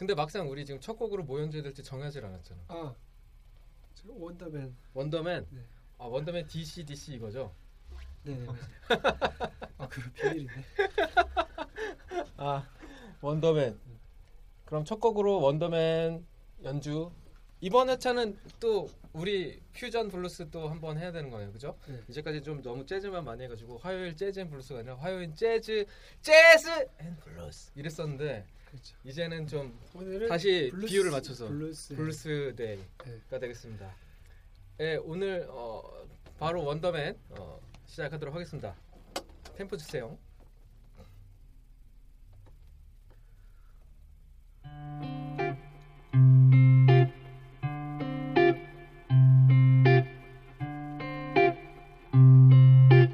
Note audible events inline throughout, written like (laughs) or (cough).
근데 막상 우리 지금 첫 곡으로 뭐 연주해야 될지 정하지 않았잖아. 아, 저 Wonder Man. Wonder Man. 네. 아 Wonder Man DC DC 이거죠? 네, 네 맞아요. (laughs) 아, 그 비밀인데. 아 Wonder Man. 그럼 첫 곡으로 Wonder Man 연주. 이번 회차는 또 우리 퓨전 블루스 또 한번 해야 되는 거예요, 그죠? 네. 이제까지 좀 너무 재즈만 많이 해가지고 화요일 재즈 and 블루스가 아니라 화요일 재즈 재즈 and 블루스 이랬었는데 그렇죠. 이제는 좀 다시 블루스, 비율을 맞춰서 블루스. 블루스 day가 네. 되겠습니다. 예, 오늘 어, 바로 Wonder Man 어, 시작하도록 하겠습니다. 템포 주세요.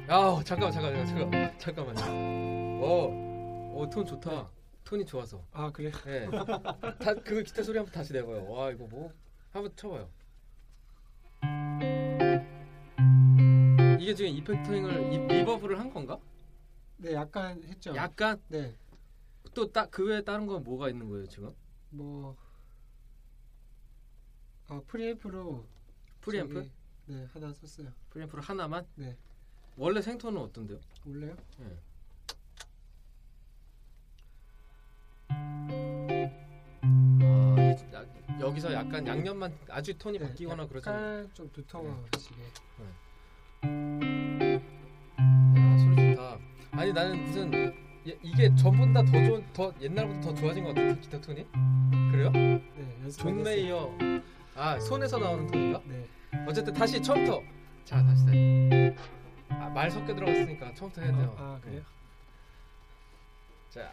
야, 잠깐만, 잠깐만, 잠깐만, 잠깐만요. 오, 오, 톤 좋다. 톤이 좋아서. 아, 그래요? 예. 다, 그 기타 소리 한번 다시 내봐요. 와, 이거 뭐 한번 쳐봐요. 이게 지금 effecting을 이, reverb를 한 건가? 네, 약간 했죠. 약간 네. 또 딱 그 외에 다른 건 뭐가 있는 거예요 지금? 뭐 어, 프리앰프로 프리앰프? 저기, 네, 하나 썼어요. 프리앰프를 하나만? 네. 원래 생톤은 어떤데요? 원래요? 예. 여기서 약간 양념만 아주 톤이 네, 바뀌거나 그러지 않아요? 좀 두터워지게. 야, 소리 좋다. 아니 나는 무슨 예- 이게 전보다 더 좋은 더 옛날보다 더 좋아진 것 같아 기타 톤이. 그래요? 네, 존 메이어. 아 손에서 나오는 톤인가? 네. 어쨌든 다시 처음부터. 자 다시 다시. 아, 말 섞여 들어갔으니까 처음부터 해야 돼요. 아, 그래요? 자.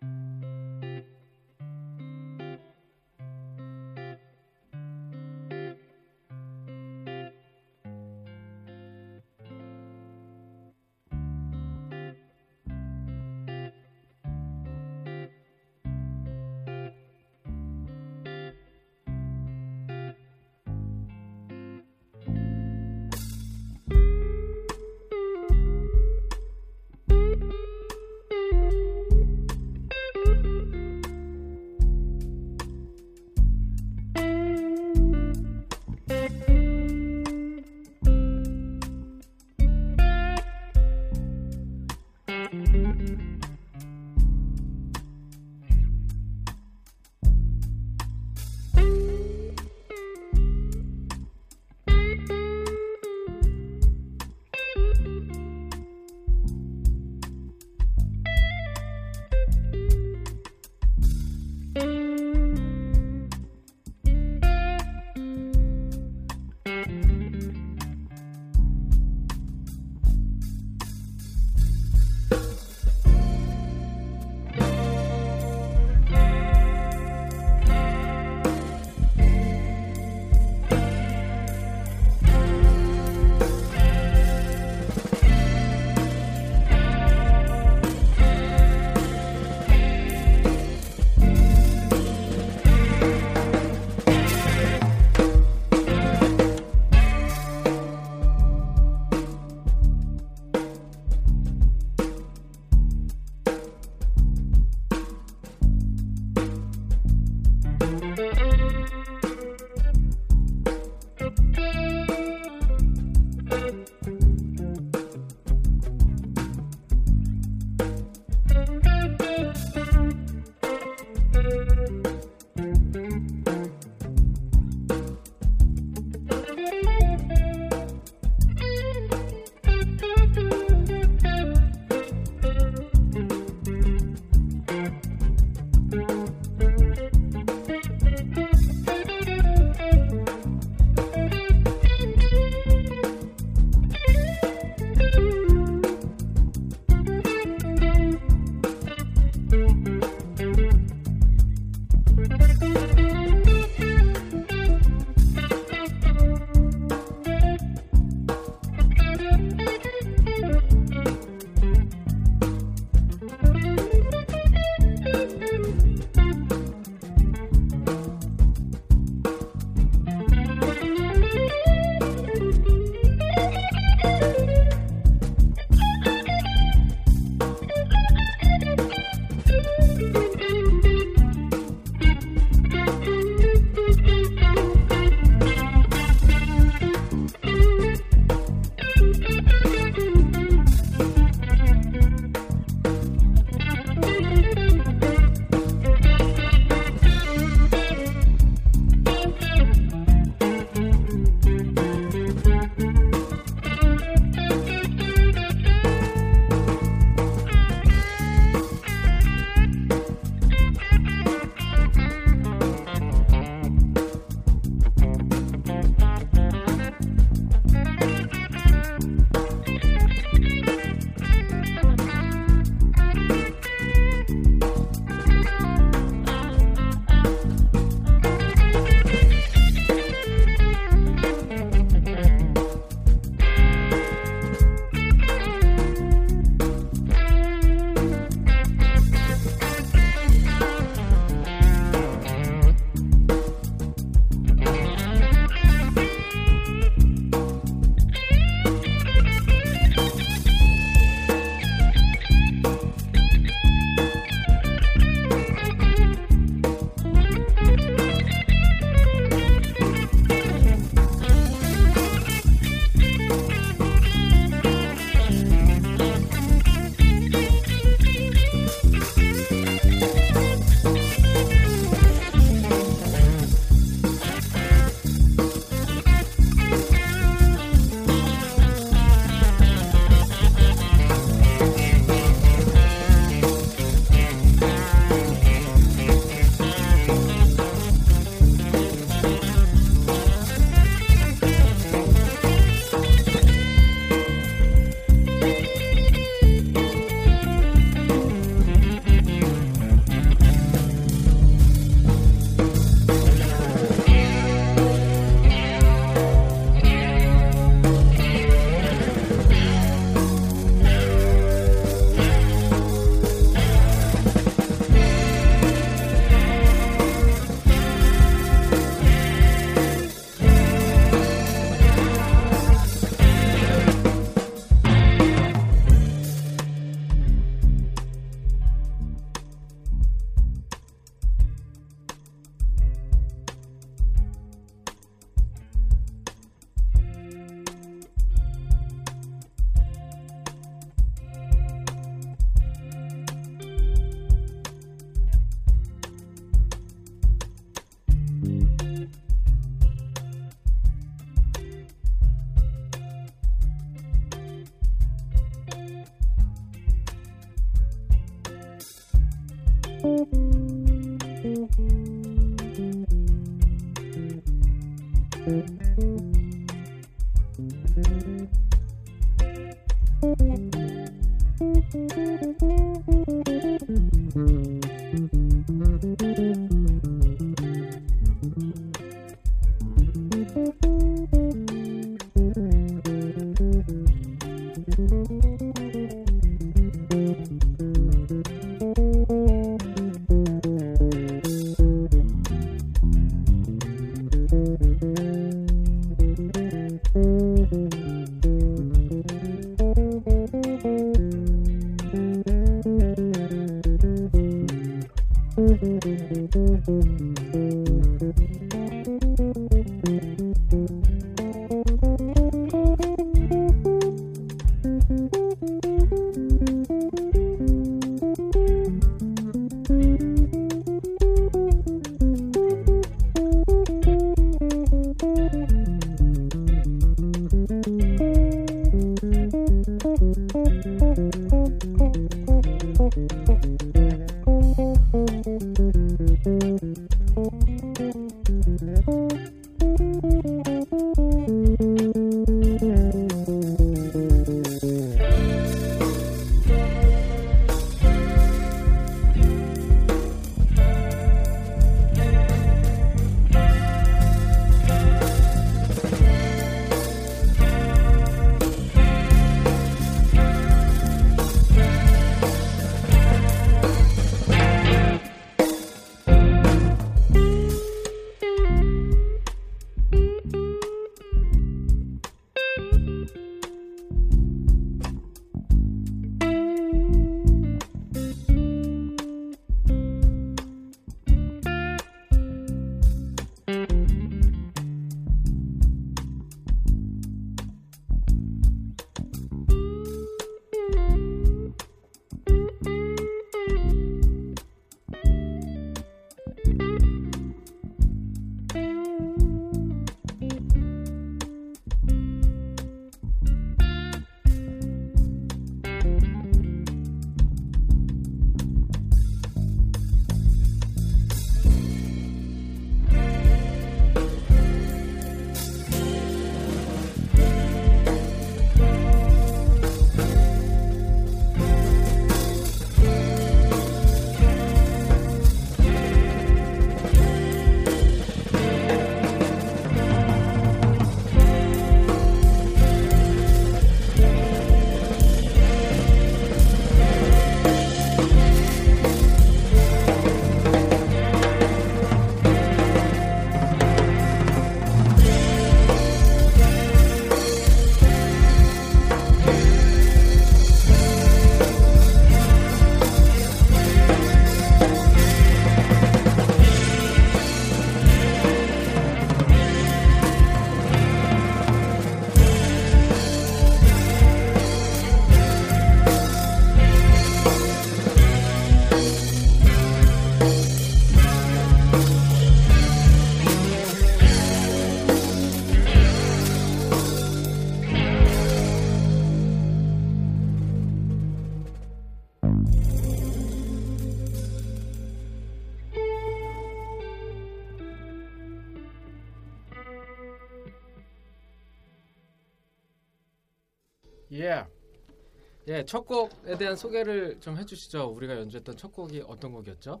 예, 첫 곡에 대한 소개를 좀 해주시죠. 우리가 연주했던 첫 곡이 어떤 곡이었죠?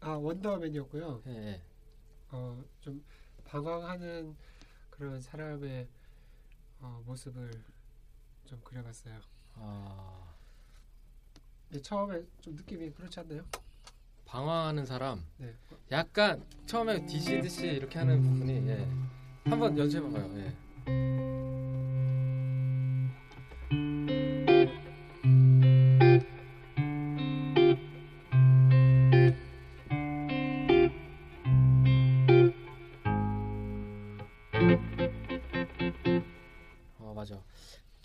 아 원더맨이었고요. 예, 예. 어, 좀 방황하는 그런 사람의 어, 모습을 좀 그려봤어요. 아, 예, 처음에 좀 느낌이 그렇지 않나요? 방황하는 사람. 네. 약간 처음에 디시디시 이렇게 하는 부분이 예. 한번 연주해봐봐요. 예.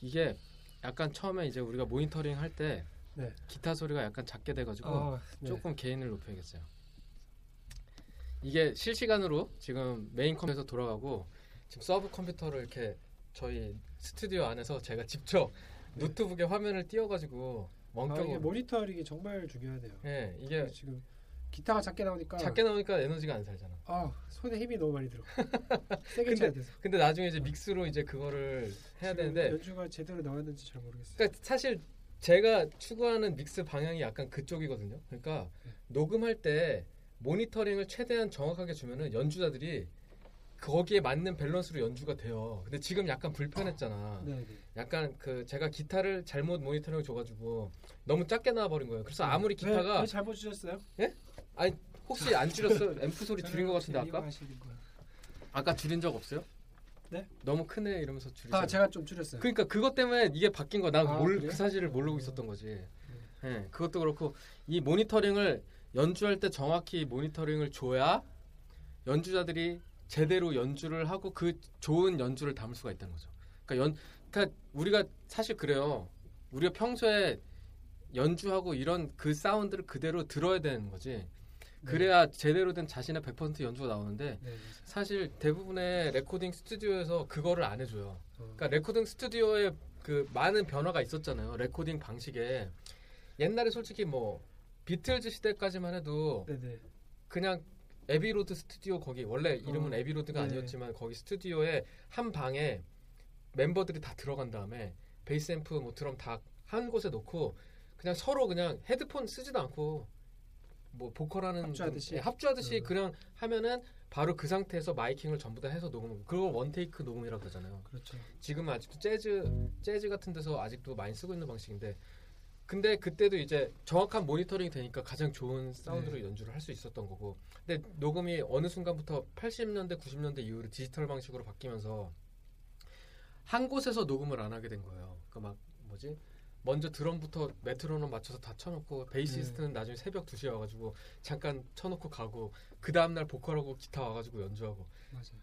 이게 약간 처음에 이제 우리가 모니터링 할때 네. 기타 소리가 약간 작게 돼가지고 어, 네. 조금 gain을 높여야겠어요. 이게 실시간으로 지금 메인 컴퓨터에서 돌아가고 지금 sub 컴퓨터를 이렇게 저희 스튜디오 안에서 제가 직접 네. 노트북에 화면을 띄워가지고 아, 이게 원격으로 모니터링이 정말 중요하네요. 예 이게 지금 기타가 작게 나오니까 작게 나오니까 에너지가 안 살잖아. 아 손에 힘이 너무 많이 들어. (laughs) 세게 쳐야 돼서. 근데 나중에 이제 믹스로 이제 그거를 해야 되는데 연주가 제대로 나왔는지 잘 모르겠어요. 그러니까 사실 제가 추구하는 믹스 방향이 약간 그쪽이거든요. 그러니까 네. 녹음할 때 모니터링을 최대한 정확하게 주면은 연주자들이 거기에 맞는 밸런스로 연주가 돼요. 근데 지금 약간 불편했잖아. 네, 네. 약간 그 제가 기타를 잘못 모니터링 줘가지고 너무 작게 나와버린 거예요. 그래서 아무리 네. 왜, 기타가 왜 잘못 주셨어요? 혹시 안 줄였어? 앰프 소리 줄인 것 같은데 아까? 아까 줄인 적 없어요? 네? 너무 크네 이러면서 줄이죠. 아 제가 좀 줄였어요. 그러니까 그것 때문에 이게 바뀐 거야. 난그 아? 그 사실을 모르고 있었던 거지. 예, 그것도 그렇고 이 모니터링을 연주할 때 정확히 모니터링을 줘야 연주자들이 제대로 연주를 하고 그 좋은 연주를 담을 수가 있다는 거죠. 그러니까 연, 그러니까 우리가 사실 그래요. 우리가 평소에 연주하고 이런 그 사운드를 그대로 들어야 되는 거지. 그래야 제대로 된 자신의 100% 연주가 나오는데 네, 사실 대부분의 레코딩 스튜디오에서 그거를 안 해줘요. 어. 그러니까 레코딩 스튜디오에 그 많은 변화가 있었잖아요. 레코딩 방식에 옛날에 솔직히 뭐 비틀즈 시대까지만 해도 네, 네. 그냥 애비로드 스튜디오 거기 원래 이름은 어, 애비로드가 네. 아니었지만 거기 스튜디오에 한 방에 멤버들이 다 들어간 다음에 베이스 앰프 뭐 드럼 다 한 곳에 놓고 그냥 서로 그냥 헤드폰 쓰지도 않고 뭐 보컬하는 합주하듯이? 분- 예, 합주하듯이 음. 그냥 하면은 바로 그 상태에서 miking을 전부 다 해서 녹음 그걸 one take 녹음이라고 하잖아요. 그렇죠. 지금은 아직도 재즈 재즈 같은 데서 아직도 많이 쓰고 있는 방식인데 근데 그때도 이제 정확한 모니터링이 되니까 가장 좋은 사운드로 네. 연주를 할 수 있었던 거고 근데 녹음이 어느 순간부터 80년대 90년대 이후로 디지털 방식으로 바뀌면서 한 곳에서 녹음을 안 하게 된 거예요. 그러니까 막 뭐지 먼저 드럼부터 메트로놈 맞춰서 다 쳐놓고 베이시스트는 나중에 새벽 2시에 와가지고 잠깐 쳐놓고 가고 그 다음날 보컬하고 기타 와가지고 연주하고 맞아요.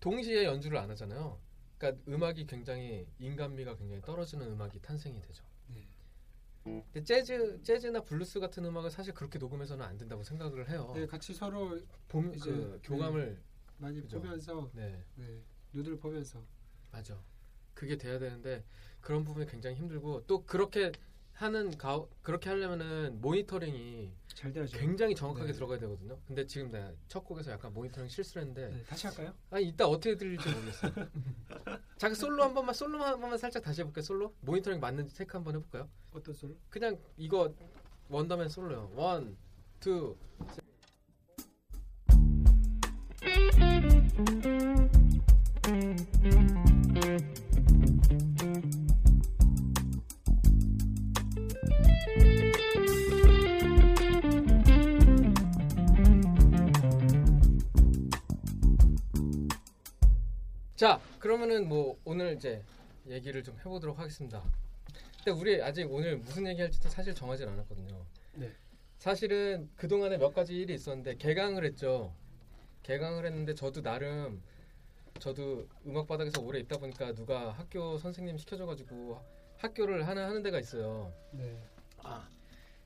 동시에 연주를 안 하잖아요. 그러니까 음악이 굉장히 인간미가 굉장히 떨어지는 음악이 탄생이 되죠. 네. 근데 재즈 재즈나 블루스 같은 음악은 사실 그렇게 녹음해서는 안 된다고 생각을 해요. 네, 같이 서로 봄, 이제, 그 교감을 많이 그죠. 보면서 네 네, 누들 보면서 맞아. 그게 돼야 되는데 그런 부분이 굉장히 힘들고 또 그렇게 하는 가 그렇게 하려면은 모니터링이 잘 돼야죠. 굉장히 정확하게 네. 들어가야 되거든요. 근데 지금 내가 첫 곡에서 약간 모니터링 실수를 했는데 네, 다시 할까요? 아 이따 어떻게 들릴지 모르겠어요. (laughs) 잠깐 솔로 한 번만 솔로 한 번만 살짝 다시 해볼게요. 솔로 모니터링 맞는지 체크 한번 해볼까요? 어떤 솔로? 그냥 이거 원더맨 솔로요. 원, 투. 자, 그러면은 뭐 오늘 이제 얘기를 좀 해보도록 하겠습니다. 근데 우리 아직 오늘 무슨 얘기할지도 사실 정하진 않았거든요. 네. 사실은 그 동안에 몇 가지 일이 있었는데 개강을 했죠. 개강을 했는데 저도 나름 저도 음악 바닥에서 오래 있다 보니까 누가 학교 선생님 시켜줘가지고 학교를 하나 하는 데가 있어요. 네. 아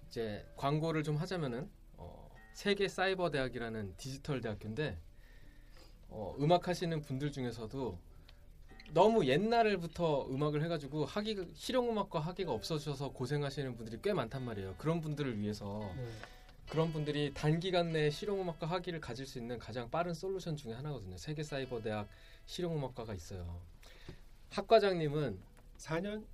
이제 광고를 좀 하자면은 어, 세계 사이버 대학이라는 디지털 대학교인데 어, 음악 하시는 분들 중에서도 너무 옛날부터 음악을 해가지고 하기 실용 음악과 하기가 없어져서 고생하시는 분들이 꽤 많단 말이에요. 그런 분들을 위해서 네. 그런 분들이 단기간 내에 실용음악과 학위를 가질 수 있는 가장 빠른 솔루션 중에 하나거든요. 세계 사이버 대학 실용음악과가 있어요. 학과장님은 4년?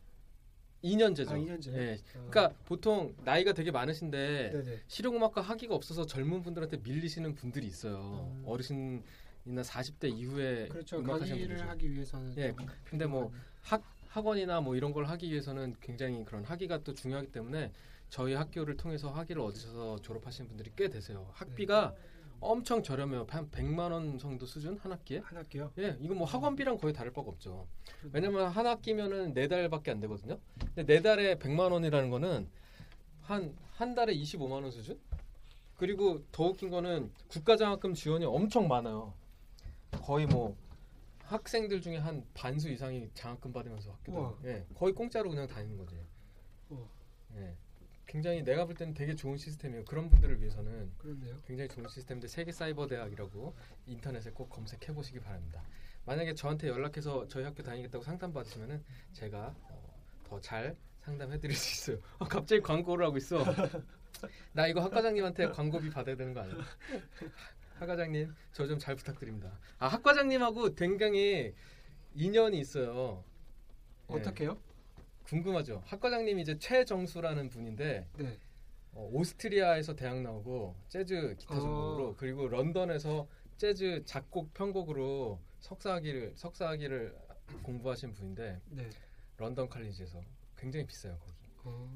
2년제죠. 아, 2년제. 예. 아, 그러니까 보통 나이가 되게 많으신데 네네. 실용음악과 학위가 없어서 젊은 분들한테 밀리시는 분들이 있어요. 음. 어르신 이나 40대 이후에 그렇죠. 음악하시는. 하기 위해서는 예, 좀 근데 뭐 학 학원이나 뭐 이런 걸 하기 위해서는 굉장히 그런 학위가 또 중요하기 때문에 저희 학교를 통해서 학위를 얻으셔서 졸업하시는 분들이 꽤 되세요. 학비가 엄청 저렴해요. 한 100만 원 정도 수준 한 학기에. 한 학기요? 예, 이거 뭐 학원비랑 거의 다를 바가 없죠. 왜냐면 한 학기면은 네 달밖에 안 되거든요. 근데 네 달에 100만 원이라는 거는 한한 달에 25만 원 수준? 그리고 더 웃긴 거는 국가장학금 지원이 엄청 많아요. 거의 뭐 학생들 중에 한 반수 이상이 장학금 받으면서 학교. 다니고, 예, 거의 공짜로 그냥 다니는 거지. 우와. 예, 굉장히 내가 볼 때는 되게 좋은 시스템이에요. 그런 분들을 위해서는 그렇네요. 굉장히 좋은 시스템인데 세계 사이버 대학이라고 인터넷에 꼭 검색해 보시기 바랍니다. 만약에 저한테 연락해서 저희 학교 다니겠다고 상담 받으시면은 제가 어, 더잘 상담해 드릴 수 있어요. (laughs) 어, 갑자기 광고를 하고 있어. 나 이거 학 과장님한테 광고비 받아야 되는 거 아니야? 학 과장님 저 좀 잘 부탁드립니다. 아 학 과장님하고 굉장히 인연이 있어요. 네. 어떻게요? 궁금하죠. 학 과장님이 이제 최정수라는 분인데 네. 어, 오스트리아에서 대학 나오고 재즈 기타 어. 전공으로 그리고 런던에서 재즈 작곡 편곡으로 석사학위를 석사학위를 공부하신 분인데 네. 런던 칼리지에서 굉장히 비싸요 거기. 어.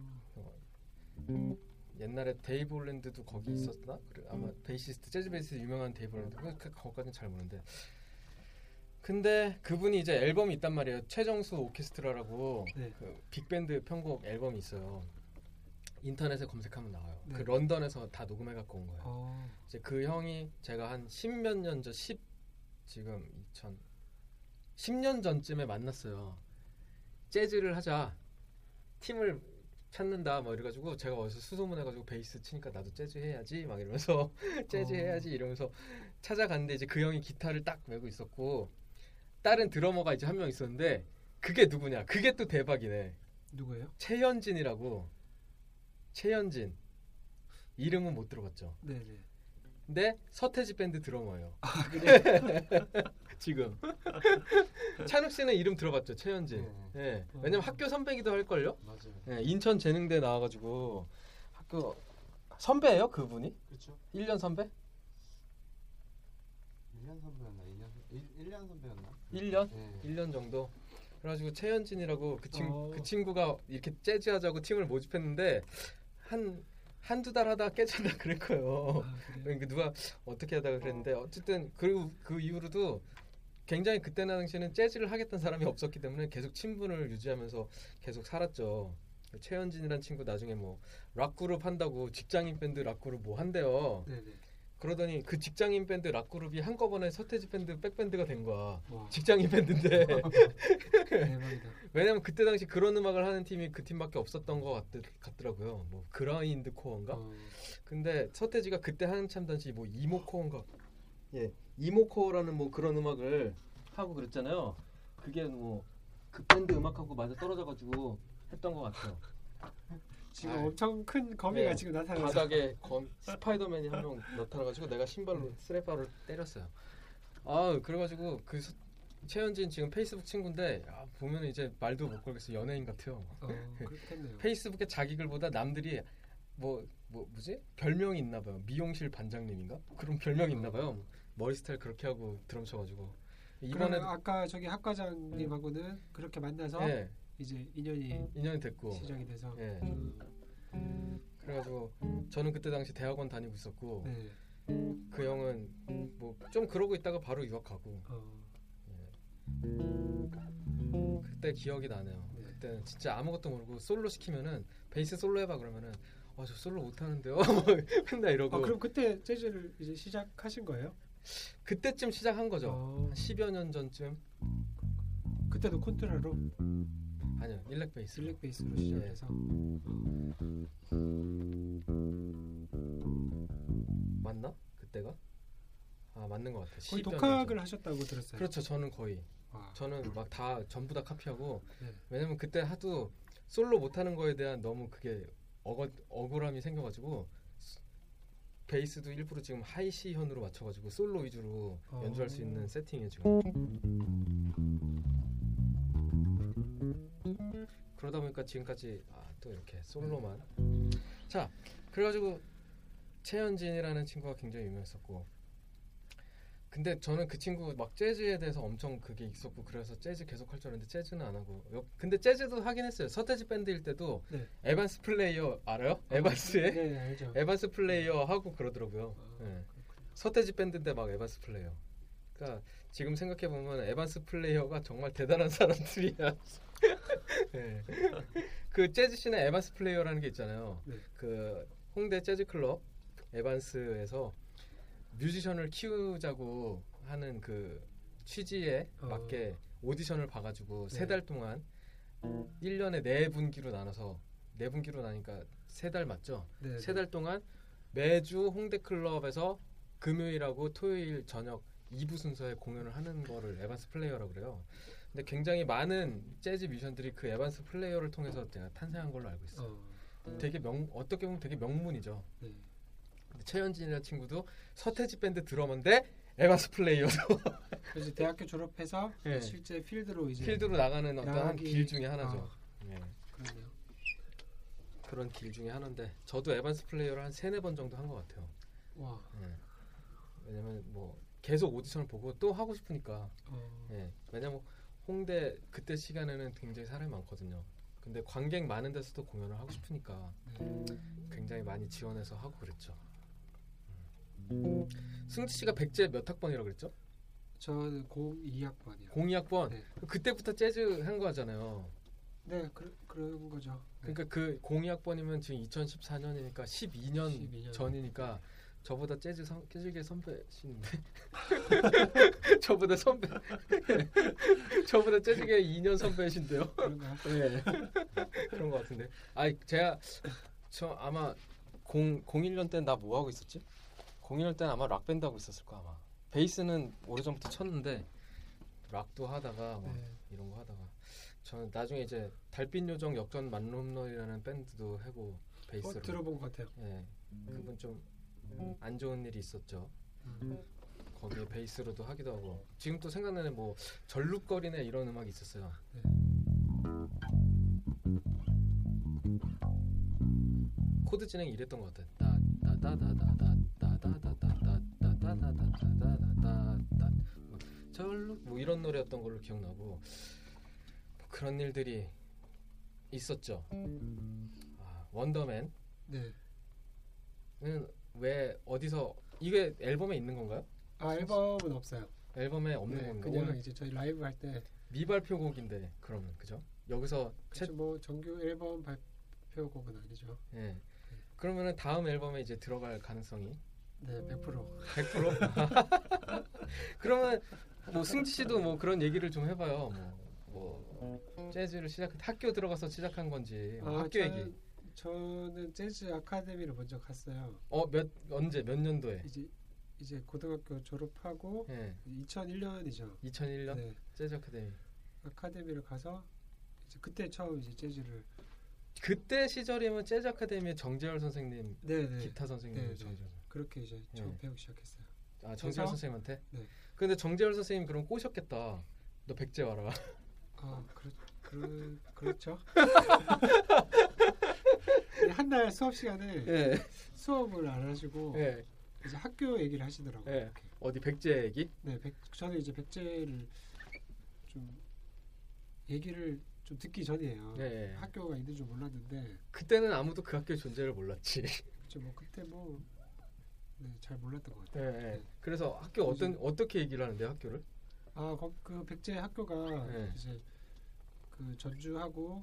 옛날에 데이브 홀랜드도 거기 있었나? 그래, 아마 베이시스트 재즈 베이시스트 유명한 데이브 홀랜드 그, 그 거기까지는 잘 모르는데 근데 그분이 이제 앨범이 있단 말이에요 최정수 오케스트라라고 네. 그 빅밴드 편곡 앨범이 있어요 인터넷에 검색하면 나와요 네. 그 런던에서 다 녹음해 갖고 온 거예요 어. 이제 그 형이 제가 한 십몇 년 전, 10 지금 2000 10년 전쯤에 만났어요. 재즈를 하자. 팀을 찾는다 뭐 이래가지고 제가 어디서 수소문해가지고 베이스 치니까 나도 재즈 해야지 막 이러면서 (laughs) 재즈 어. 해야지 이러면서 찾아갔는데 이제 그 형이 기타를 딱 메고 있었고 다른 드러머가 이제 한 명 있었는데 그게 누구냐? 그게 또 대박이네. 누구예요? 최현진이라고. 최현진. 이름은 못 들어봤죠. 네, 네. 근데 서태지 밴드 드러머예요. 아, 그래. (laughs) 지금 (laughs) 찬욱 씨는 이름 들어봤죠 최현진. 네. 예. 어. 왜냐면 학교 선배기도 할 걸요. 맞아요. 예, 인천 재능대 나와가지고 학교 선배예요 그분이? 그렇죠. 1년 선배? 1년 선배였나? 2년 1, 1년 선배였나? 1년? 네. 1년 정도. 그래가지고 최현진이라고 그, 친, 어. 그 친구가 이렇게 재즈 하자고 팀을 모집했는데 한 한두 달 하다 깨졌다 그럴 거예요. 아? 그러니까 누가 어떻게 하다가 그랬는데 어쨌든 그리고 그 이후로도 굉장히 그때 당시에는 재즈를 하겠다는 사람이 없었기 때문에 계속 친분을 유지하면서 계속 살았죠. 최현진이란 친구 나중에 뭐 락 그룹 한다고 직장인 밴드 락 그룹 뭐 한대요. 네, 네. 그러더니 그 직장인 밴드 락 그룹이 한꺼번에 서태지 밴드 백밴드가 된 거야. 와, 직장인 밴드인데. (laughs) 왜냐면 그때 당시 그런 음악을 하는 팀이 그 팀밖에 없었던 것 같, 더라고요 뭐 grindcore인가? 어, 근데 서태지가 그때 한참 당시 뭐 emocore인가 예 emocore라는 뭐 그런 음악을 하고 그랬잖아요. 그게 뭐 그 밴드 음악하고 맞아 떨어져가지고 했던 것 같아요. 지금 아이. 엄청 큰 거미가 네. 지금 나타나서. 바닥에 검, 스파이더맨이 한 명 나타나가지고 내가 신발로 쓰레빠를 때렸어요. 아 그래가지고 그 서- 최현진 지금 페이스북 친구인데 야, 보면 이제 말도 못 걸겠어. 연예인 같아요. 어. (laughs) 페이스북에 자기 글보다 남들이 뭐, 뭐 뭐지? 별명이 있나 봐요. 미용실 반장님인가? 그런 별명이 있나 봐요 머리 스타일 그렇게 하고 드럼 쳐가지고. 이번에 아까 저기 학과장님하고는 그렇게 만나서 예. 이제 인연이 인연이 됐고. 시작이 돼서. 예. 음, 그래가지고 저는 그때 당시 대학원 다니고 있었고 네. 그 형은 뭐 좀 그러고 있다가 바로 유학 가고. 어, 그때 기억이 나네요. 네. 그때는 진짜 아무것도 모르고 솔로 시키면은 베이스 솔로 해봐 그러면은 어저 솔로 못하는데요? (laughs) 맨날 이러고. 아, 그럼 그때 재즈를 이제 시작하신 거예요? 그때쯤 시작한 거죠. 어, 한 10여 년 전쯤. 그때도 콘트라로? 아니요 일렉 베이스. 슬릭 베이스로 네. 시작해서? 맞나? 그때가? 아 맞는 것 같아 거의 10여 년 독학을 전. 하셨다고 들었어요. 그렇죠 저는 거의. 와, 저는 막 다 전부 다 카피하고 네. 왜냐면 그때 하도 솔로 못하는 거에 대한 너무 그게 억어, 억울함이 생겨가지고 스- 베이스도 일부러 지금 high C 현으로 맞춰가지고 솔로 위주로 어. 연주할 수 있는 세팅에 지금 그러다 보니까 지금까지 아, 또 이렇게 솔로만 자 그래가지고 최현진이라는 친구가 굉장히 유명했었고 근데 저는 그 친구 막 재즈에 대해서 엄청 그게 있었고 그래서 재즈 계속 할 줄 알았는데 재즈는 안 하고 여- 근데 재즈도 하긴 했어요 서태지 밴드일 때도 네. 에반스 플레이어 알아요? 에반스의 네, 네, 알죠. 에반스 플레이어 하고 그러더라고요 아, 네. 서태지 밴드인데 막 에반스 플레이어 그러니까 지금 생각해 보면 에반스 플레이어가 정말 대단한 사람들이야 (laughs) 네. 그 재즈 scene에 에반스 플레이어라는 게 있잖아요 네. 그 홍대 재즈 클럽 에반스에서 뮤지션을 키우자고 하는 그 취지에 어. 맞게 오디션을 봐가지고 네. 세달 동안 1년에 네 분기로 나눠서 네 분기로 나니까 세 달 맞죠? 네, 네. 세달 동안 매주 홍대 클럽에서 금요일하고 토요일 저녁 2부 순서에 공연을 하는 거를 에반스 플레이어라고 그래요. 근데 굉장히 많은 재즈 뮤지션들이 그 에반스 플레이어를 통해서 탄생한 걸로 알고 있어요. 어, 되게 명 어떻게 보면 되게 명문이죠. 네. 최현진이라는 친구도 서태지 밴드 드러머인데 에반스 플레이어도 (laughs) 그래서 대학교 졸업해서 네. 실제 필드로 이제 필드로 나가는 어떤 한 길 중에 하나죠. 아, 네. 그러네요. 그런 길 중에 하나인데 저도 에반스 플레이어를 한 세네 번 정도 한 것 같아요. 와. 네. 왜냐면 뭐 계속 오디션을 보고 또 하고 싶으니까. 어, 예. 왜냐면 홍대 그때 시간에는 굉장히 사람이 많거든요. 근데 관객 많은 데서도 공연을 하고 싶으니까 네. 굉장히 많이 지원해서 하고 그랬죠. 음. 승지 씨가 백제 몇 학번이라고 그랬죠? 저는 02학번이요. 02학번. 네. 그때부터 재즈 한 거잖아요. 네, 그, 그런 거죠. 네. 그러니까 그 02학번이면 지금 2014년이니까 12년, 12년. 전이니까 저보다 재즈 선, 재즈계 선배신데 (laughs) 저보다 선배 (laughs) 저보다 재즈계 2년 선배신데요. 그런가요? 네. 그런 것 같은데. 아, 제가 저 아마 0 01년 때는 나뭐 하고 있었지? 01년 때는 아마 락 밴드 하고 있었을 거 아마. 베이스는 오래전부터 쳤는데 락도 하다가 뭐 네. 이런 거 하다가 저는 나중에 이제 달빛 요정 역전 만놈널이라는 밴드도 하고 어, 베이스로. 들어본 것 같아요. 예. 그분 좀 안 좋은 일이 있었죠. 음. 거기에 베이스로도 하기도 하고 지금 또 생각나는 뭐 절룩거리네 이런 음악이 있었어요. 네. 코드 진행이 이랬던 것 같아. 따다다다다 다다다다다다다다다다다다다 절룩 뭐 이런 노래였던 걸로 기억나고 뭐 그런 일들이 있었죠. 아, 원더맨은 네. 왜 어디서 이게 앨범에 있는 건가요? 아 앨범은 없어요. 앨범에 없는 네, 건가요? 그냥 이제 저희 라이브 할 때 미발표곡인데 그러면 그죠? 여기서 채, 뭐 정규 앨범 발표곡은 아니죠. 예. 그러면은 다음 앨범에 이제 들어갈 가능성이 네, 100%. 100%? (laughs) 그러면 뭐 승지 씨도 뭐 그런 얘기를 좀 해봐요. 뭐, 뭐 재즈를 시작 학교 들어가서 시작한 건지 뭐 학교 얘기. 저는, 저는 재즈 아카데미를 먼저 갔어요. 어 몇 언제 몇 년도에? 이제 이제 고등학교 졸업하고 예. 2001년이죠. 2001년 네. 재즈 아카데미. 아카데미를 가서 이제 그때 처음 이제 재즈를 그때 시절이면 재즈 아카데미의 정재열 선생님 네, 네. 기타 선생님 네, 네. 정재열. 그렇게 이제 처음 네. 배우기 시작했어요. 아 정재열 선생님한테? 네. 근데 정재열 선생님 그럼 꼬셨겠다. 너 백제 와라. 아, 그렇 그 그렇죠. (laughs) 한 달 수업 시간에 예. 수업을 안 하시고 예. 이제 학교 얘기를 하시더라고요. 예. 이렇게. 어디 백제 얘기? 네, 백, 저는 이제 백제를 좀 얘기를 좀 듣기 전이에요. 예. 학교가 있는 줄 몰랐는데 그때는 아무도 그 학교의 존재를 몰랐지. 그쵸, 뭐 그때 뭐 네, 잘 몰랐던 것 예, 같아요. 예. 그래서 학교 어떤 어떻게 얘기를 하는데 학교를? 아, 거, 그 백제 학교가 네. 이제 그 전주하고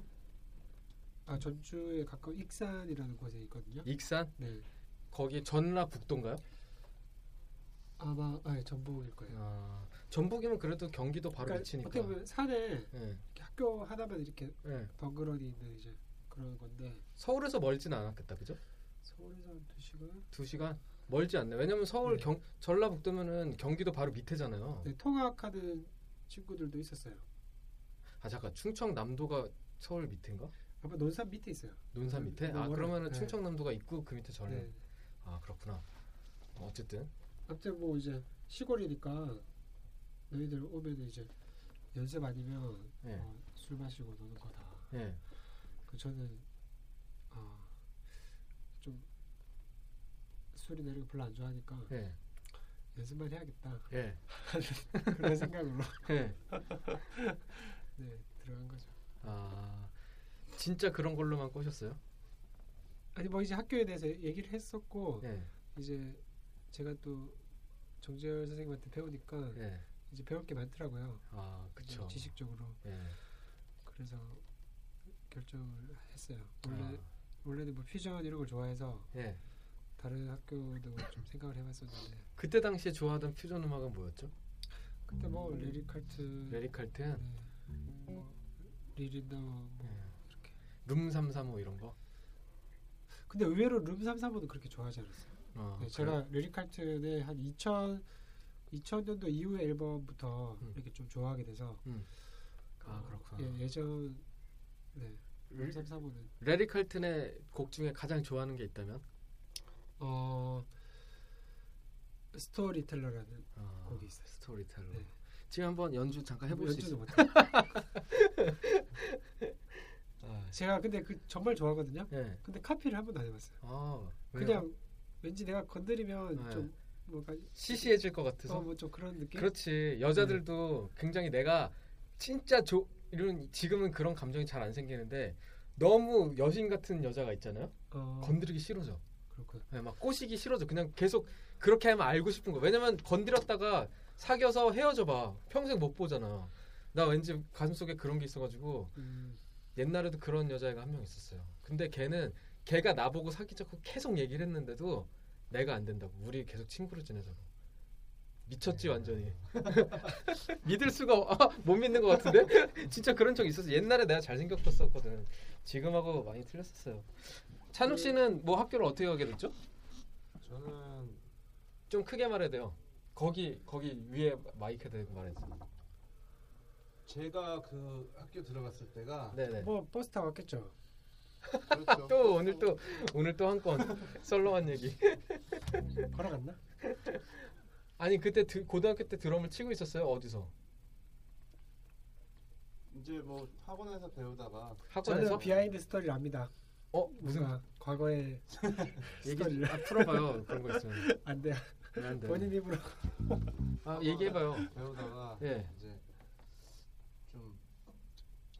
아 전주에 가까운 익산이라는 곳에 있거든요. 익산? 네, 거기 전라북도인가요? 아마 아, 예, 전북일 거예요. 아, 전북이면 그래도 경기도 바로 그러니까 위치니까. 어떻게 보면 산에 예. 이렇게 학교 하나만 이렇게 예. 덩그러니 있는 이제 그런 건데 서울에서 멀진 않았겠다, 그죠? 서울에서 한 두 시간. 두 시간 멀지 않네. 왜냐면 서울 네. 경 전라북도면은 경기도 바로 밑에잖아요. 네, 통학하는 친구들도 있었어요. 아 잠깐 충청남도가 서울 밑인가? 아마 논산 밑에 있어요. 논산 밑에? 아 그러면은 네. 충청남도가 있고 그 밑에 전라. 네. 아 그렇구나. 어쨌든 아무튼 뭐 이제 시골이니까 너희들 오면 이제 연습 아니면 예. 어, 술 마시고 노는 거다. 예. 그 저는 아, 좀 술이 내는 거 별로 안 좋아하니까 예. 연습만 해야겠다 예. (laughs) 그런 생각으로 예. (laughs) 네 들어간 거죠. 아 진짜 그런 걸로만 꼬셨어요? 아니 뭐 이제 학교에 대해서 얘기를 했었고 예. 이제 제가 또 정재열 선생님한테 배우니까 예. 이제 배울 게 많더라고요. 아 그쵸. 지식적으로 예. 그래서 결정을 했어요. 원래 아, 원래는 뭐 퓨전 이런 걸 좋아해서 예. 다른 학교도 좀 생각을 해봤었는데 그때 당시에 좋아하던 퓨전 음악은 뭐였죠? 그때 뭐 레리 칼튼, 레리 칼튼, 네, 뭐 리린더 뭐 예. 이렇게. 룸335 이런 거. 근데 의외로 룸 335도 그렇게 좋아하지 않았어요. 어, 네? 제가 레리 칼튼의 한 2000, 2000년도 이후 앨범부터 음. 이렇게 좀 좋아하게 돼서 아 어, 그렇구나. 예, 예전 네, 335는 레리 칼튼의 곡 중에 가장 좋아하는 게 있다면? 어 Storyteller라는 아, 곡이 있어요. 스토리텔러. 네. 지금 한번 연주 잠깐 해볼 수 있어요? (laughs) 아, 제가 근데 그 정말 좋아하거든요. 예. 근데 카피를 한 번도 안 해봤어요. 아? 그냥 왠지 내가 건드리면 네. 좀 뭔가 시시해질 것 같아서. 어 뭐좀 그런 느낌. 그렇지. 여자들도 굉장히 내가 진짜 조 이런 지금은 그런 감정이 잘 안 생기는데 너무 여신 같은 여자가 있잖아요. 어, 건드리기 싫어져. 그렇군. 네, 막 꼬시기 싫어져. 그냥 계속 그렇게 하면 알고 싶은 거. 왜냐면 건드렸다가 사귀어서 헤어져 봐. 평생 못 보잖아. 나 왠지 가슴속에 그런 게 있어가지고 음, 옛날에도 그런 여자애가 한 명 있었어요. 근데 걔는 걔가 나보고 사귀자고 계속 얘기를 했는데도 내가 안 된다고. 우리 계속 친구로 지내자고. 미쳤지 완전히. (laughs) 믿을 수가 없- 아, 못 믿는 것 같은데? (laughs) 진짜 그런 적 있었어. 옛날에 내가 잘생겼었거든. 지금하고 많이 틀렸었어요. 찬욱 씨는 뭐 학교를 어떻게 가게 됐죠? 저는 좀 크게 말해야 돼요. 거기 거기 위에 마이크 대고 말해서. 제가 그 학교 들어갔을 때가 네네. 뭐 버스 타고 왔겠죠. 그렇죠. (laughs) 또 오늘 또 오늘 또 한 건 (laughs) 썰렁한 얘기. (laughs) 걸어갔나? 아니 그때 드- 고등학교 때 드럼을 치고 있었어요. 어디서? 이제 뭐 학원에서 배우다가 학원에서? 저는 behind story를 압니다. 어 무슨 과거의 (laughs) 얘기 아, 풀어봐요. 그런 거 있으면. 안 돼. 왜 안 돼? 본인 입으로 아 얘기해봐요. 배우다가 예. 이제 좀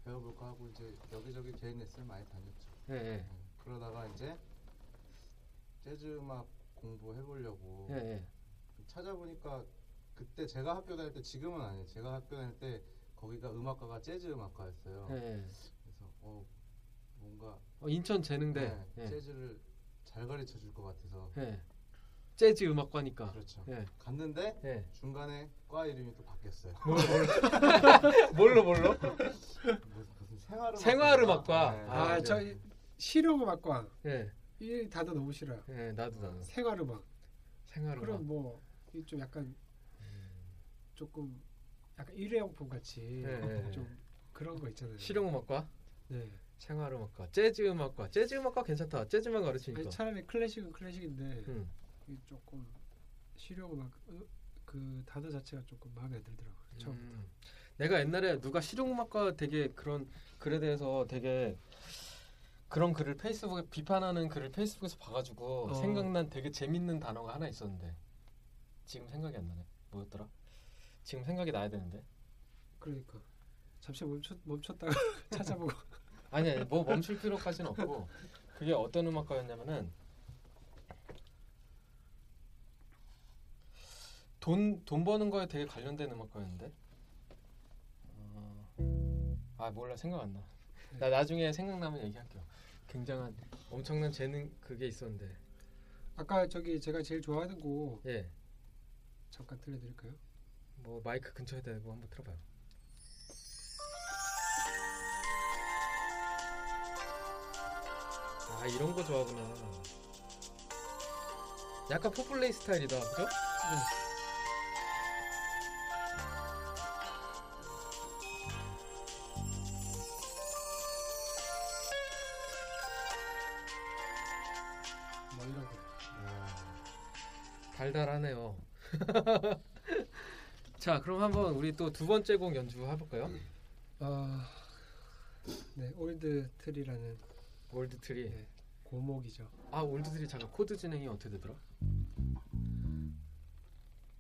배워볼까 하고 이제 여기저기 개인 레슨 많이 다녔죠. 예 예. 네. 그러다가 이제 재즈 음악 공부해보려고 예 예. 찾아보니까 그때 제가 학교 다닐 때 지금은 아니에요. 제가 학교 다닐 때 거기가 음악과가 재즈 음악과였어요. 예, 예. 그래서 어 뭔가 어, 인천 재능대. 네, 예. 재즈를 잘 가르쳐 줄 것 같아서 예. 재즈 음악과니까. 그렇죠. 예. 갔는데 예. 중간에 과 이름이 또 바뀌었어요. 뭘로 뭘로? 무슨, 무슨 생활음악 생활음악과. 네. 아, 아 네. 저 실용음악과 예. 이 단어 너무 싫어요. 예. 나도 나도. 생활음악. 생활음악. 그럼 뭐좀 약간 조금 약간 일회용품 같이 예, 예. 좀 그런 거 있잖아요. 실용음악과, 네. 생활음악과, 재즈 음악과. 재즈 음악과 괜찮다. 재즈만 가르치니까. 아니, 차라리 클래식은 클래식인데 음. 이 조금 실용음악 어, 그 단어 자체가 조금 마음에 안 들더라고요. 처음. 음. 내가 옛날에 누가 실용음악과 되게 그런 글에 대해서 되게 그런 글을 페이스북에 비판하는 글을 페이스북에서 봐가지고 어. 생각난 되게 재밌는 단어가 하나 있었는데 지금 생각이 안 나네. 뭐였더라? 지금 생각이 나야 되는데. 그러니까 잠시 멈췄 멈췄다가 (laughs) 찾아보고 아니 아니 뭐 멈출 필요까지는 없고 (laughs) 그게 어떤 음악가였냐면은 돈 돈 버는 거에 되게 관련된 음악가였는데 어, 아 몰라 생각 안 나. 나 나중에 생각나면 얘기할게요. 굉장한 엄청난 재능 그게 있었는데 아까 저기 제가 제일 좋아하는 곡 예. 잠깐 들려드릴까요? 뭐 마이크 근처에 대고 한번 들어봐요. 아 이런 거 좋아하구나. 약간 Fourplay 스타일이다, 그죠? 뭐 이런 거. 달달하네요. (laughs) 자, 그럼 한번 우리 또 두 번째 곡 연주 해볼까요? 아, 네 Old Tree라는 Old Tree. 네. 고목이죠. 아, Old Tree 잠깐 코드 진행이 어떻게 되더라?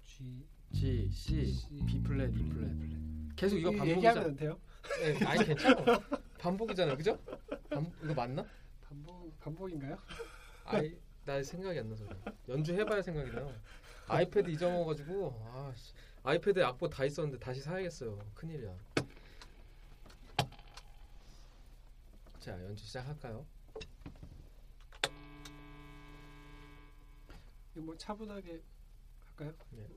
G G, C, C, B 플랫, E 플랫. 계속 이거 이- 반복이잖아. 얘기하면 안 돼요? 네, 아니 괜찮아. 반복이잖아, 그죠? 반, 이거 맞나? 반복 반복인가요? 아이, 나 생각이 안 나서 그래. 연주해봐야 생각이 나. 아이패드 잊어먹어가지고 아, 씨. 아이패드 악보 다 있었는데 다시 사야겠어요. 큰일이야. 자, 연주 시작할까요? 뭐 차분하게 할까요? 네.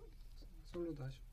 솔로도 하시고.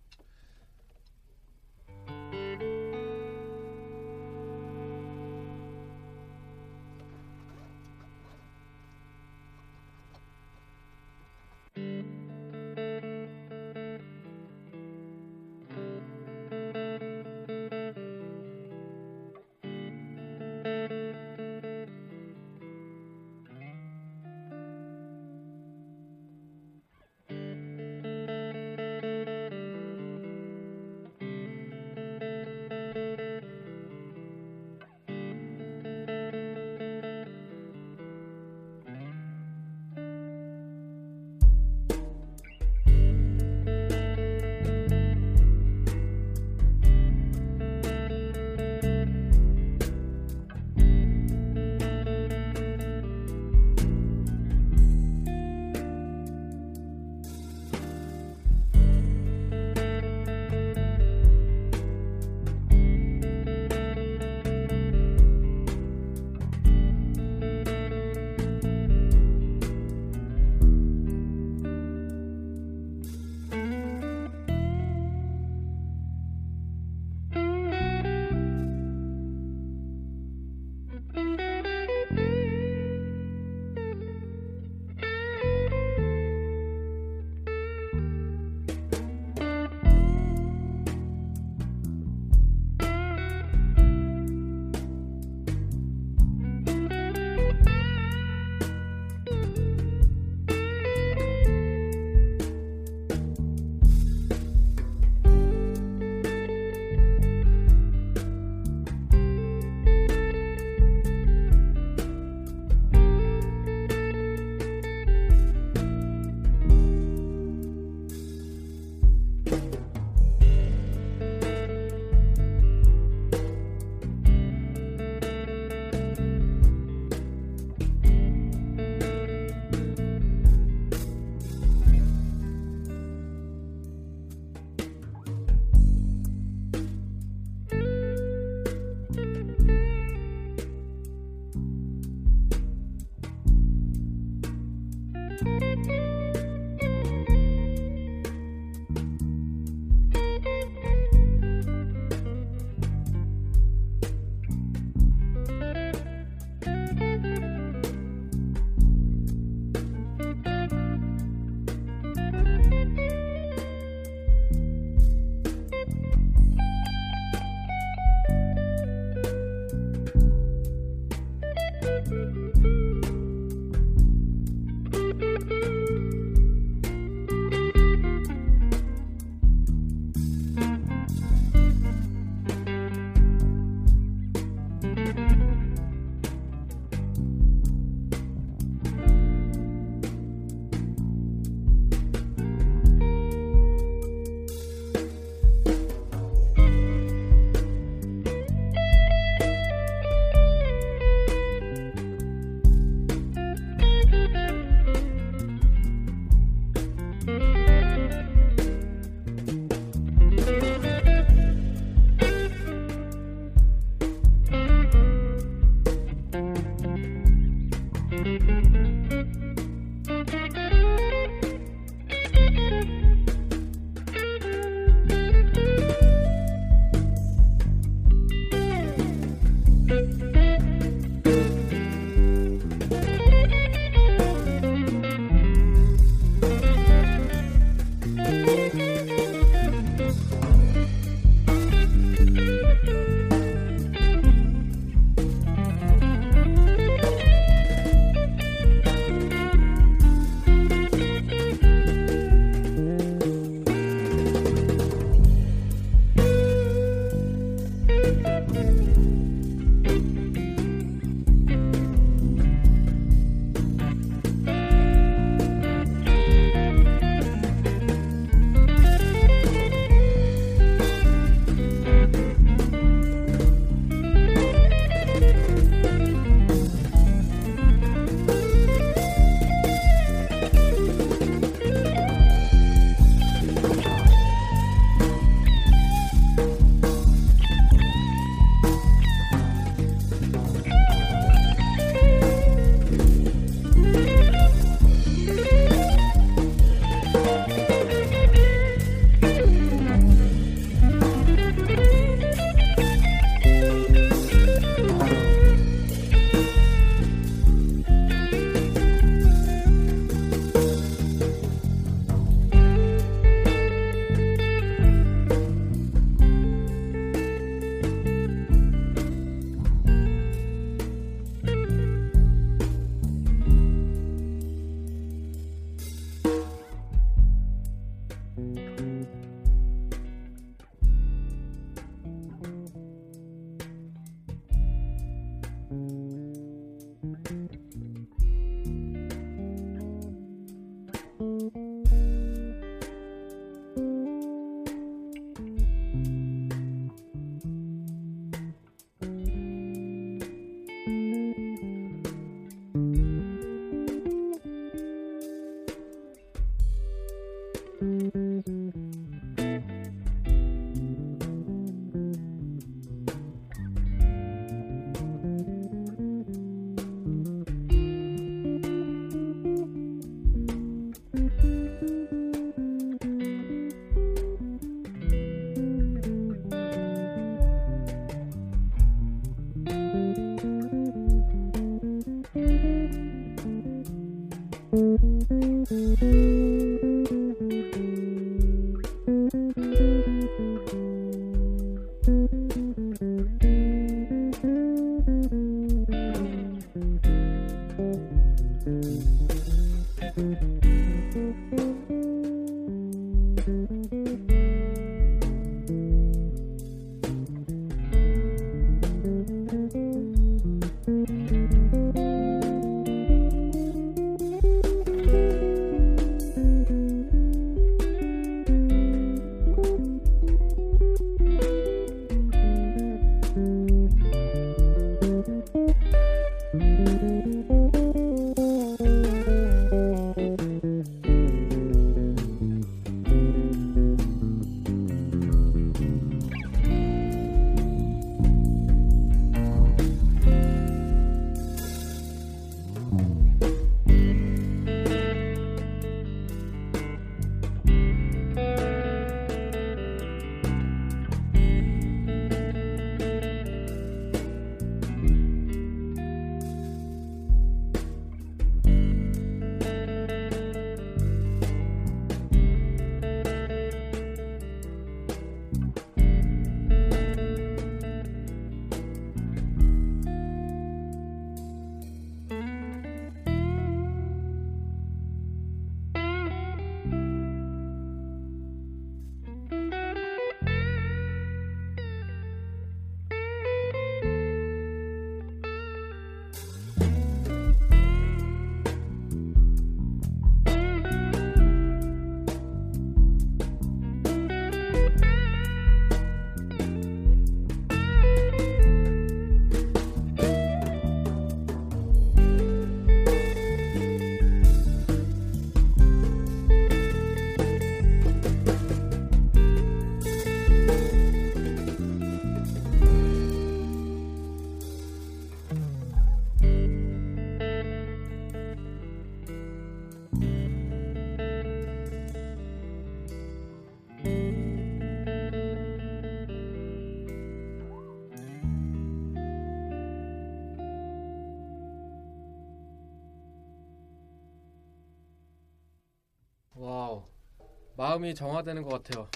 마음이 정화되는 것 같아요.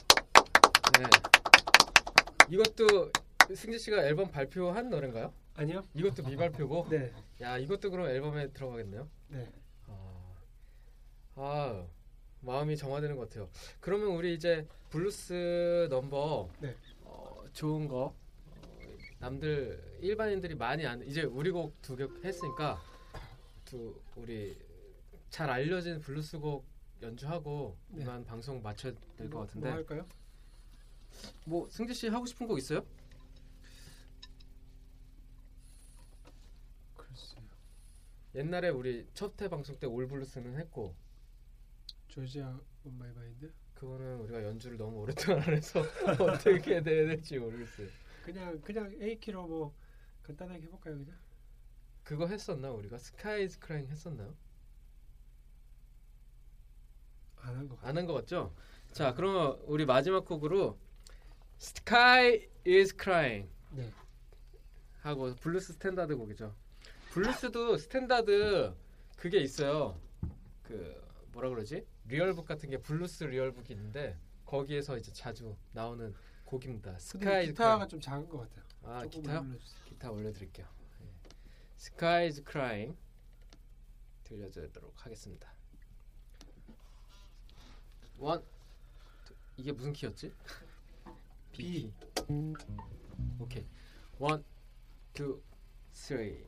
네. 이것도 승지 씨가 앨범 발표한 노래인가요? 아니요. 이것도 미발표고. (laughs) 네. 야 이것도 그럼 앨범에 들어가겠네요. 네. 아, 아, 마음이 정화되는 것 같아요. 그러면 우리 이제 블루스 넘버 네. 어, 좋은 거 어, 남들 일반인들이 많이 안 이제 우리 곡 두 곡 했으니까 두 우리 잘 알려진 블루스 곡 연주하고 네. 이만 방송 마쳐야 될것 뭐, 같은데 뭐 할까요? 뭐 승지 씨 하고 싶은 곡 있어요? 글쎄요. 옛날에 우리 첫 회 방송 때 All Blues는 했고 Georgia on My Mind. 그거는 우리가 연주를 너무 오랫동안 안 해서 (laughs) 어떻게 해야 될지 모르겠어요. 그냥 그냥 A 키로 뭐 간단하게 해볼까요 그냥? 그거 했었나 우리가 Sky is Crying 했었나요? 안 한 것 같죠? 자, 그러면 우리 마지막 곡으로 Sky is Crying 네. 하고 블루스 스탠다드 곡이죠. 블루스도 스탠다드 그게 있어요. 그 뭐라 그러지? Real Book 같은 게 블루스 Real Book이 있는데 거기에서 이제 자주 나오는 곡입니다. is 기타가. 좀 작은 것 같아요. 아, 기타요? 올려주세요. 기타 올려드릴게요. 예. Sky is Crying 들려드리도록 하겠습니다. One 이게 무슨 키였지? B. B. 오케이. One, two, three.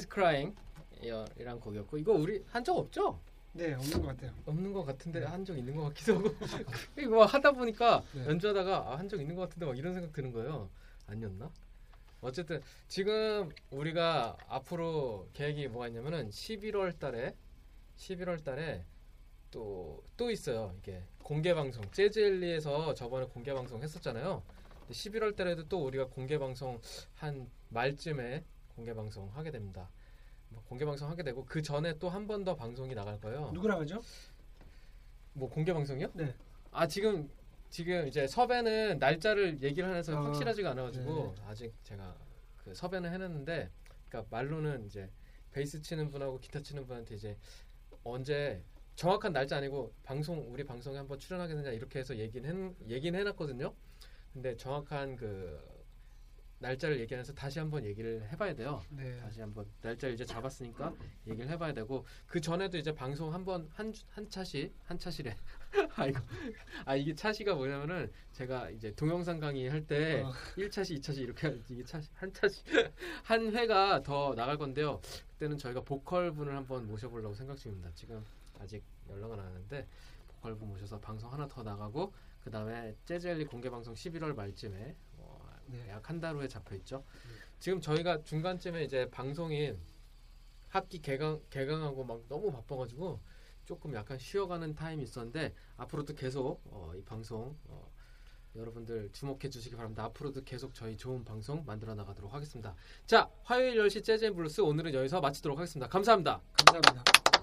Sky is Crying 이란 곡이었고 이거 우리 한 적 없죠? 네, 없는 것 같아요. 없는 것 같은데 한 적 있는 것 같기도 하고 (laughs) 이거 막 하다 보니까 네. 연주하다가 아, 한 적 있는 것 같은데 막 이런 생각 드는 거예요. 아니었나? 어쨌든 지금 우리가 앞으로 계획이 뭐가 있냐면은 11월 달에 11월 달에 또 또 있어요. 이게 공개 방송 재즈엘리에서 저번에 공개 방송 했었잖아요. 근데 11월 달에도 또 우리가 공개 방송 한 말쯤에 공개 방송 하게 됩니다. 뭐 공개 방송 하게 되고 그 전에 또 한 번 더 방송이 나갈 거예요. 누구랑 하죠? 뭐 공개 방송이요? 네. 아 지금 지금 이제 섭외는 날짜를 얘기를 해서 아, 확실하지가 않아가지고 네. 아직 제가 그 섭외는 해놨는데 그러니까 말로는 이제 베이스 치는 분하고 기타 치는 분한테 이제 언제 정확한 날짜 아니고 방송 우리 방송에 한번 출연하게 되냐 이렇게 해서 얘기는 해, 얘기는 해놨거든요. 근데 정확한 그 날짜를 얘기해서 다시 한번 얘기를 해봐야 돼요. 네. 다시 한번 날짜를 이제 잡았으니까 얘기를 해봐야 되고 그 전에도 이제 방송 한번 한 한 차시 한 차시래 아 이거 아 이게 차시가 뭐냐면은 제가 이제 동영상 강의 할때 어. 1차시 2차시 이렇게 할- 이게 차시 한 차시 (laughs) 한 회가 더 나갈 건데요 그때는 저희가 보컬 분을 한번 모셔보려고 생각 중입니다 지금 아직 연락은 안 하는데 보컬 분 모셔서 방송 하나 더 나가고 그 다음에 재즈엘리 공개 방송 11월 말쯤에 어, 네. 약 한 달 후에 잡혀 있죠. 지금 저희가 중간쯤에 이제 방송이 학기 개강 개강하고 막 너무 바빠가지고 조금 약간 쉬어가는 타임이 있었는데 앞으로도 계속 어, 이 방송 어, 여러분들 주목해 주시기 바랍니다. 앞으로도 계속 저희 좋은 방송 만들어 나가도록 하겠습니다. 자, 화요일 10시 Jazz and Blues 오늘은 여기서 마치도록 하겠습니다. 감사합니다. 감사합니다.